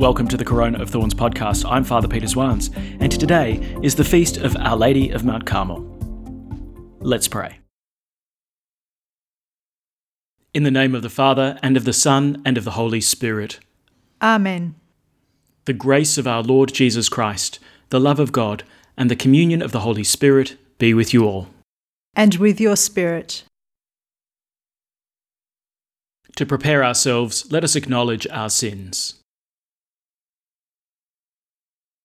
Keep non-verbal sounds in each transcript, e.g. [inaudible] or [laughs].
Welcome to the Corona of Thorns podcast. I'm Father Peter Swans, and today is the feast of Our Lady of Mount Carmel. Let's pray. In the name of the Father, and of the Son, and of the Holy Spirit. Amen. The grace of our Lord Jesus Christ, the love of God, and the communion of the Holy Spirit be with you all. And with your spirit. To prepare ourselves, let us acknowledge our sins.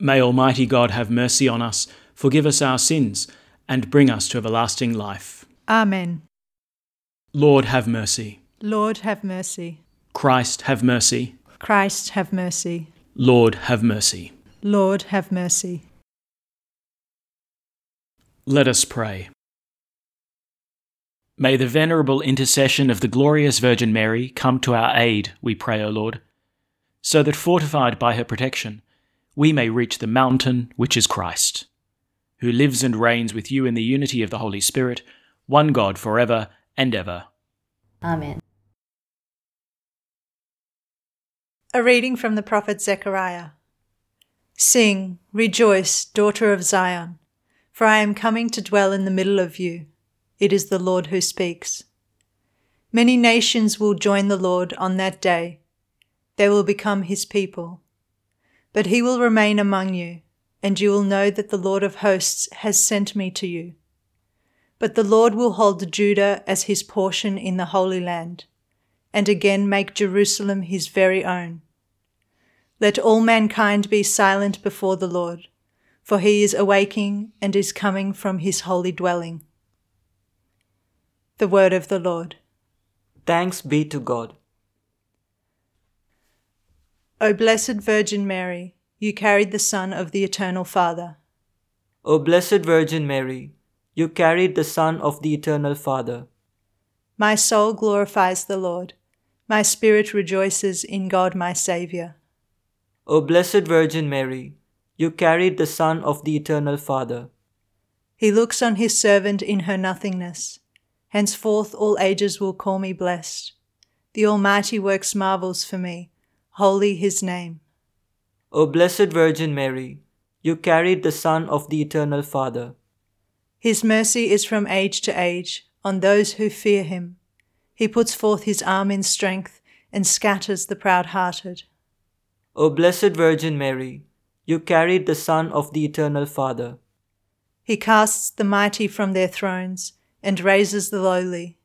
May Almighty God have mercy on us, forgive us our sins, and bring us to everlasting life. Amen. Lord, have mercy. Lord, have mercy. Christ, have mercy. Christ, have mercy. Lord, have mercy. Lord, have mercy. Let us pray. May the venerable intercession of the glorious Virgin Mary come to our aid, we pray, O Lord, so that fortified by her protection, we may reach the mountain which is Christ, who lives and reigns with you in the unity of the Holy Spirit, one God for ever and ever. Amen. A reading from the prophet Zechariah. Sing, rejoice, daughter of Zion, for I am coming to dwell in the middle of you. It is the Lord who speaks. Many nations will join the Lord on that day. They will become his people. But he will remain among you, and you will know that the Lord of hosts has sent me to you. But the Lord will hold Judah as his portion in the Holy Land, and again make Jerusalem his very own. Let all mankind be silent before the Lord, for he is awaking and is coming from his holy dwelling. The word of the Lord. Thanks be to God. O blessed Virgin Mary, you carried the Son of the Eternal Father. O blessed Virgin Mary, you carried the Son of the Eternal Father. My soul glorifies the Lord. My spirit rejoices in God my Saviour. O blessed Virgin Mary, you carried the Son of the Eternal Father. He looks on his servant in her nothingness. Henceforth all ages will call me blessed. The Almighty works marvels for me. Holy his name. O blessed Virgin Mary, you carried the Son of the Eternal Father. His mercy is from age to age on those who fear him. He puts forth his arm in strength and scatters the proud hearted. O blessed Virgin Mary, you carried the Son of the Eternal Father. He casts the mighty from their thrones and raises the lowly.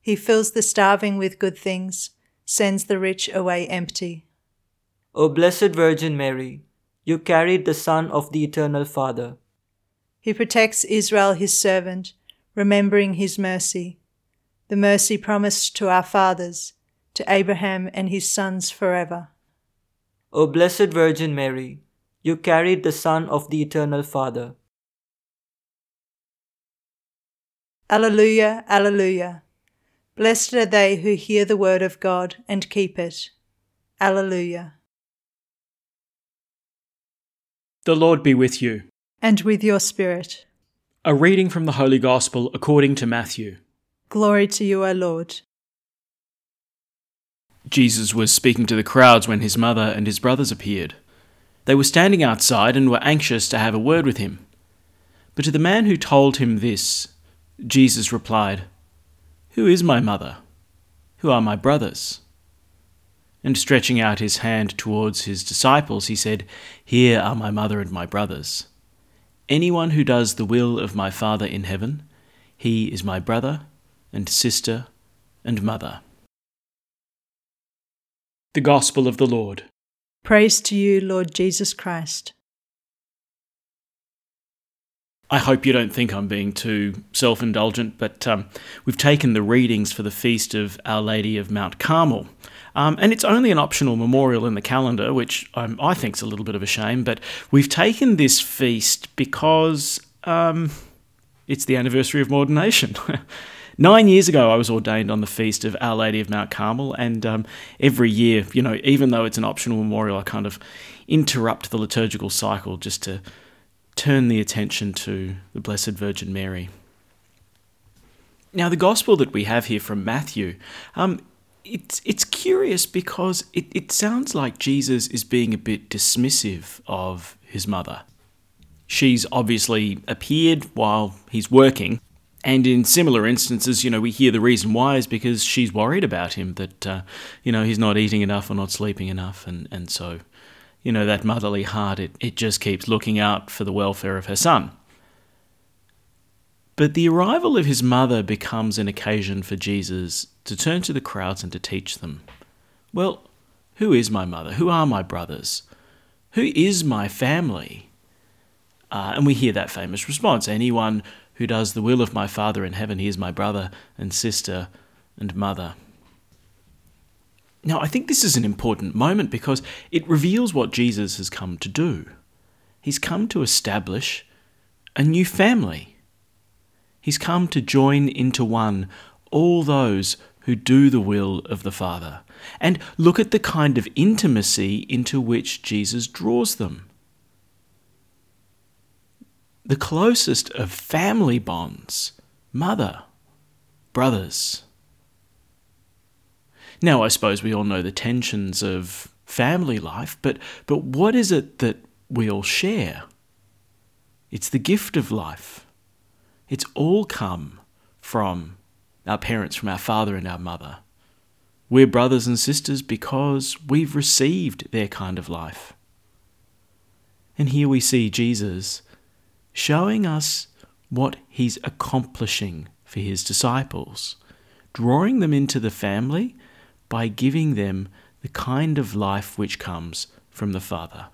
He fills the starving with good things, sends the rich away empty. O blessed Virgin Mary, you carried the Son of the Eternal Father. He protects Israel his servant, remembering his mercy, the mercy promised to our fathers, to Abraham and his sons forever. O blessed Virgin Mary, you carried the Son of the Eternal Father. Alleluia, Alleluia. Blessed are they who hear the word of God and keep it. Alleluia. The Lord be with you. And with your spirit. A reading from the Holy Gospel according to Matthew. Glory to you, O Lord. Jesus was speaking to the crowds when his mother and his brothers appeared. They were standing outside and were anxious to have a word with him. But to the man who told him this, Jesus replied, Who is my mother? Who are my brothers? And stretching out his hand towards his disciples, he said, Here are my mother and my brothers. Anyone who does the will of my Father in heaven, he is my brother and sister and mother. The Gospel of the Lord. Praise to you, Lord Jesus Christ. I hope you don't think I'm being too self indulgent, but um, we've taken the readings for the feast of Our Lady of Mount Carmel. Um, and it's only an optional memorial in the calendar, which um, I think is a little bit of a shame, but we've taken this feast because um, it's the anniversary of ordination. [laughs] Nine years ago, I was ordained on the feast of Our Lady of Mount Carmel, and um, every year, you know, even though it's an optional memorial, I kind of interrupt the liturgical cycle just to turn the attention to the Blessed Virgin Mary. Now, the gospel that we have here from Matthew, um, it's it's curious because it, it sounds like Jesus is being a bit dismissive of his mother. She's obviously appeared while he's working, and in similar instances, you know, we hear the reason why is because she's worried about him, that, uh, you know, he's not eating enough or not sleeping enough, and, and so you know, that motherly heart, it, it just keeps looking out for the welfare of her son. But the arrival of his mother becomes an occasion for Jesus to turn to the crowds and to teach them Well, who is my mother? Who are my brothers? Who is my family? Uh, and we hear that famous response Anyone who does the will of my Father in heaven, he is my brother and sister and mother. Now, I think this is an important moment because it reveals what Jesus has come to do. He's come to establish a new family. He's come to join into one all those who do the will of the Father. And look at the kind of intimacy into which Jesus draws them. The closest of family bonds mother, brothers, now, I suppose we all know the tensions of family life, but, but what is it that we all share? It's the gift of life. It's all come from our parents, from our father and our mother. We're brothers and sisters because we've received their kind of life. And here we see Jesus showing us what he's accomplishing for his disciples, drawing them into the family by giving them the kind of life which comes from the Father.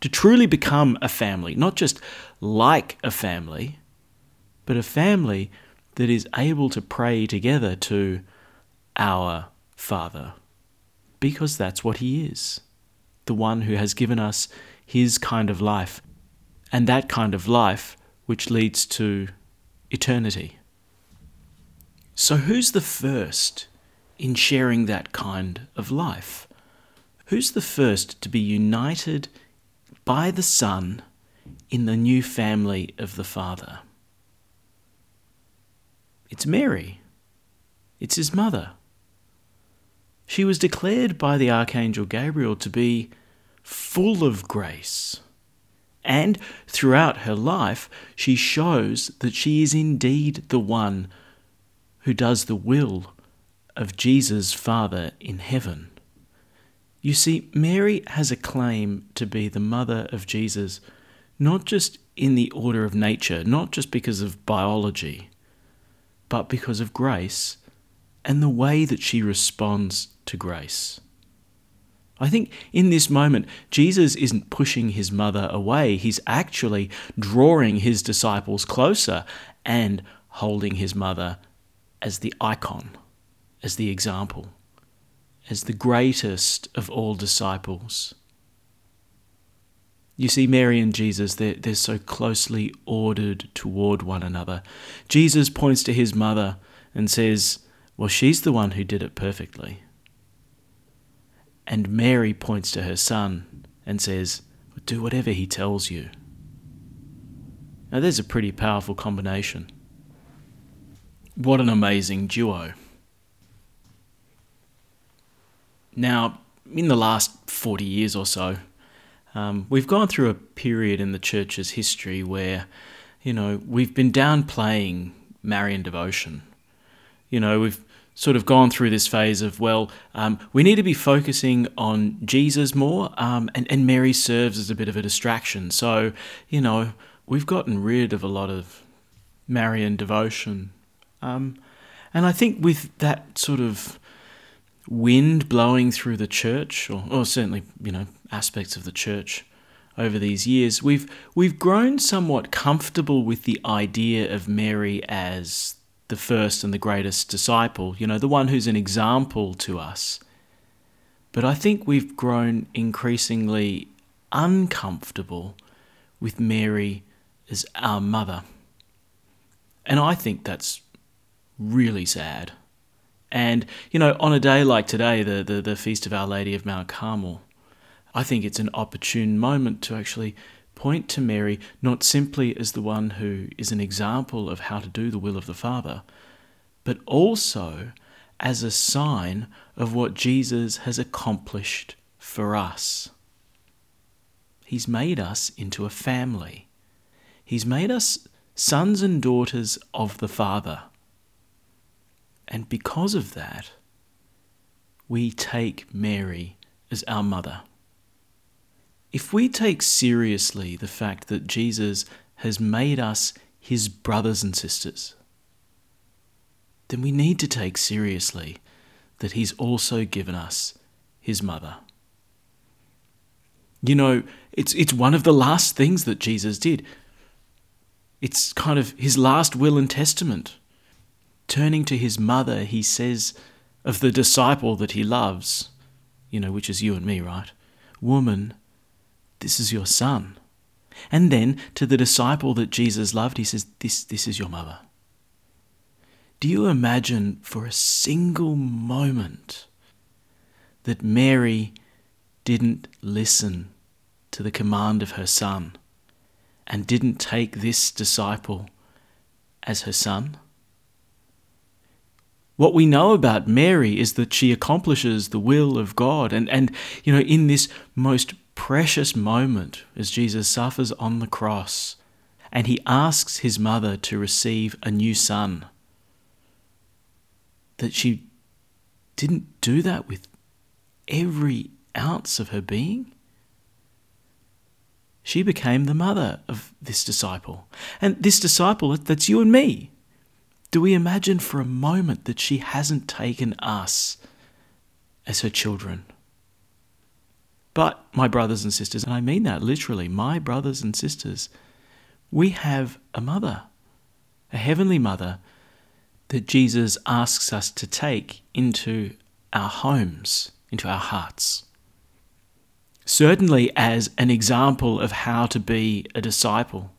To truly become a family, not just like a family, but a family that is able to pray together to our Father, because that's what He is the one who has given us His kind of life, and that kind of life which leads to eternity. So, who's the first in sharing that kind of life? Who's the first to be united by the Son in the new family of the Father? It's Mary. It's his mother. She was declared by the Archangel Gabriel to be full of grace. And throughout her life, she shows that she is indeed the one who does the will of Jesus' Father in heaven. You see, Mary has a claim to be the mother of Jesus, not just in the order of nature, not just because of biology, but because of grace and the way that she responds to grace. I think in this moment, Jesus isn't pushing his mother away, he's actually drawing his disciples closer and holding his mother as the icon as the example, as the greatest of all disciples. You see, Mary and Jesus, they're, they're so closely ordered toward one another. Jesus points to his mother and says, Well, she's the one who did it perfectly. And Mary points to her son and says, Do whatever he tells you. Now, there's a pretty powerful combination. What an amazing duo. Now, in the last 40 years or so, um, we've gone through a period in the church's history where, you know, we've been downplaying Marian devotion. You know, we've sort of gone through this phase of, well, um, we need to be focusing on Jesus more, um, and, and Mary serves as a bit of a distraction. So, you know, we've gotten rid of a lot of Marian devotion. Um, and I think with that sort of wind blowing through the church, or, or certainly, you know, aspects of the church, over these years, we've we've grown somewhat comfortable with the idea of Mary as the first and the greatest disciple, you know, the one who's an example to us. But I think we've grown increasingly uncomfortable with Mary as our mother. And I think that's really sad. And, you know, on a day like today, the, the, the Feast of Our Lady of Mount Carmel, I think it's an opportune moment to actually point to Mary not simply as the one who is an example of how to do the will of the Father, but also as a sign of what Jesus has accomplished for us. He's made us into a family. He's made us sons and daughters of the Father. And because of that, we take Mary as our mother. If we take seriously the fact that Jesus has made us his brothers and sisters, then we need to take seriously that he's also given us his mother. You know, it's, it's one of the last things that Jesus did. It's kind of his last will and testament. Turning to his mother, he says of the disciple that he loves, you know, which is you and me, right? Woman, this is your son. And then to the disciple that Jesus loved, he says, This, this is your mother. Do you imagine for a single moment that Mary didn't listen to the command of her son and didn't take this disciple as her son? What we know about Mary is that she accomplishes the will of God. And, and, you know, in this most precious moment as Jesus suffers on the cross and he asks his mother to receive a new son, that she didn't do that with every ounce of her being. She became the mother of this disciple. And this disciple, that's you and me. Do we imagine for a moment that she hasn't taken us as her children? But, my brothers and sisters, and I mean that literally, my brothers and sisters, we have a mother, a heavenly mother, that Jesus asks us to take into our homes, into our hearts certainly as an example of how to be a disciple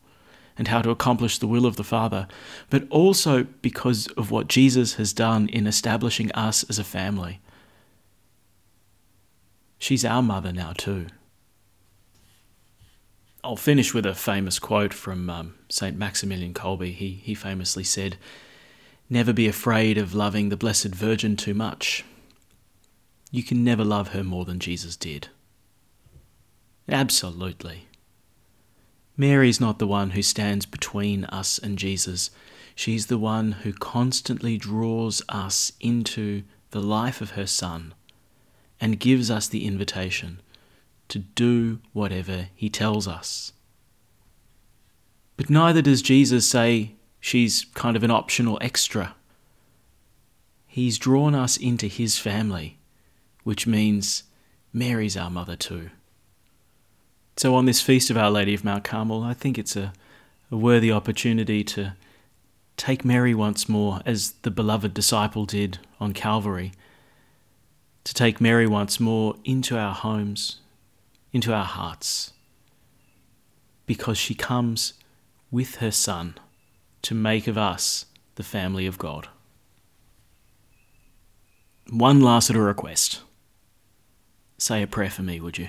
and how to accomplish the will of the Father, but also because of what Jesus has done in establishing us as a family. She's our mother now, too. I'll finish with a famous quote from um, St. Maximilian Kolbe. He, he famously said, Never be afraid of loving the Blessed Virgin too much. You can never love her more than Jesus did. Absolutely. Mary's not the one who stands between us and Jesus. She's the one who constantly draws us into the life of her Son and gives us the invitation to do whatever he tells us. But neither does Jesus say she's kind of an optional extra. He's drawn us into his family, which means Mary's our mother too. So, on this feast of Our Lady of Mount Carmel, I think it's a, a worthy opportunity to take Mary once more, as the beloved disciple did on Calvary, to take Mary once more into our homes, into our hearts, because she comes with her Son to make of us the family of God. One last little request. Say a prayer for me, would you?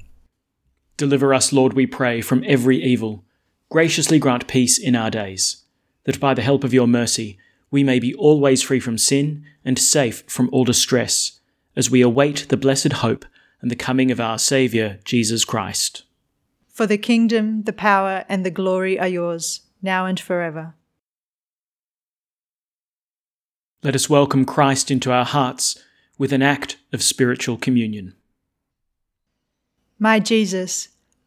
Deliver us, Lord, we pray, from every evil. Graciously grant peace in our days, that by the help of your mercy we may be always free from sin and safe from all distress, as we await the blessed hope and the coming of our Saviour, Jesus Christ. For the kingdom, the power, and the glory are yours, now and forever. Let us welcome Christ into our hearts with an act of spiritual communion. My Jesus,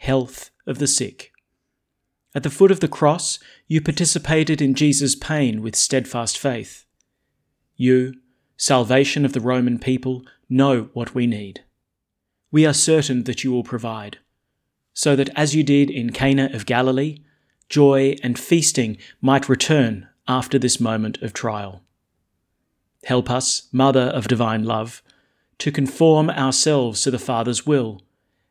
health of the sick. At the foot of the cross, you participated in Jesus' pain with steadfast faith. You, salvation of the Roman people, know what we need. We are certain that you will provide, so that as you did in Cana of Galilee, joy and feasting might return after this moment of trial. Help us, Mother of Divine Love, to conform ourselves to the Father's will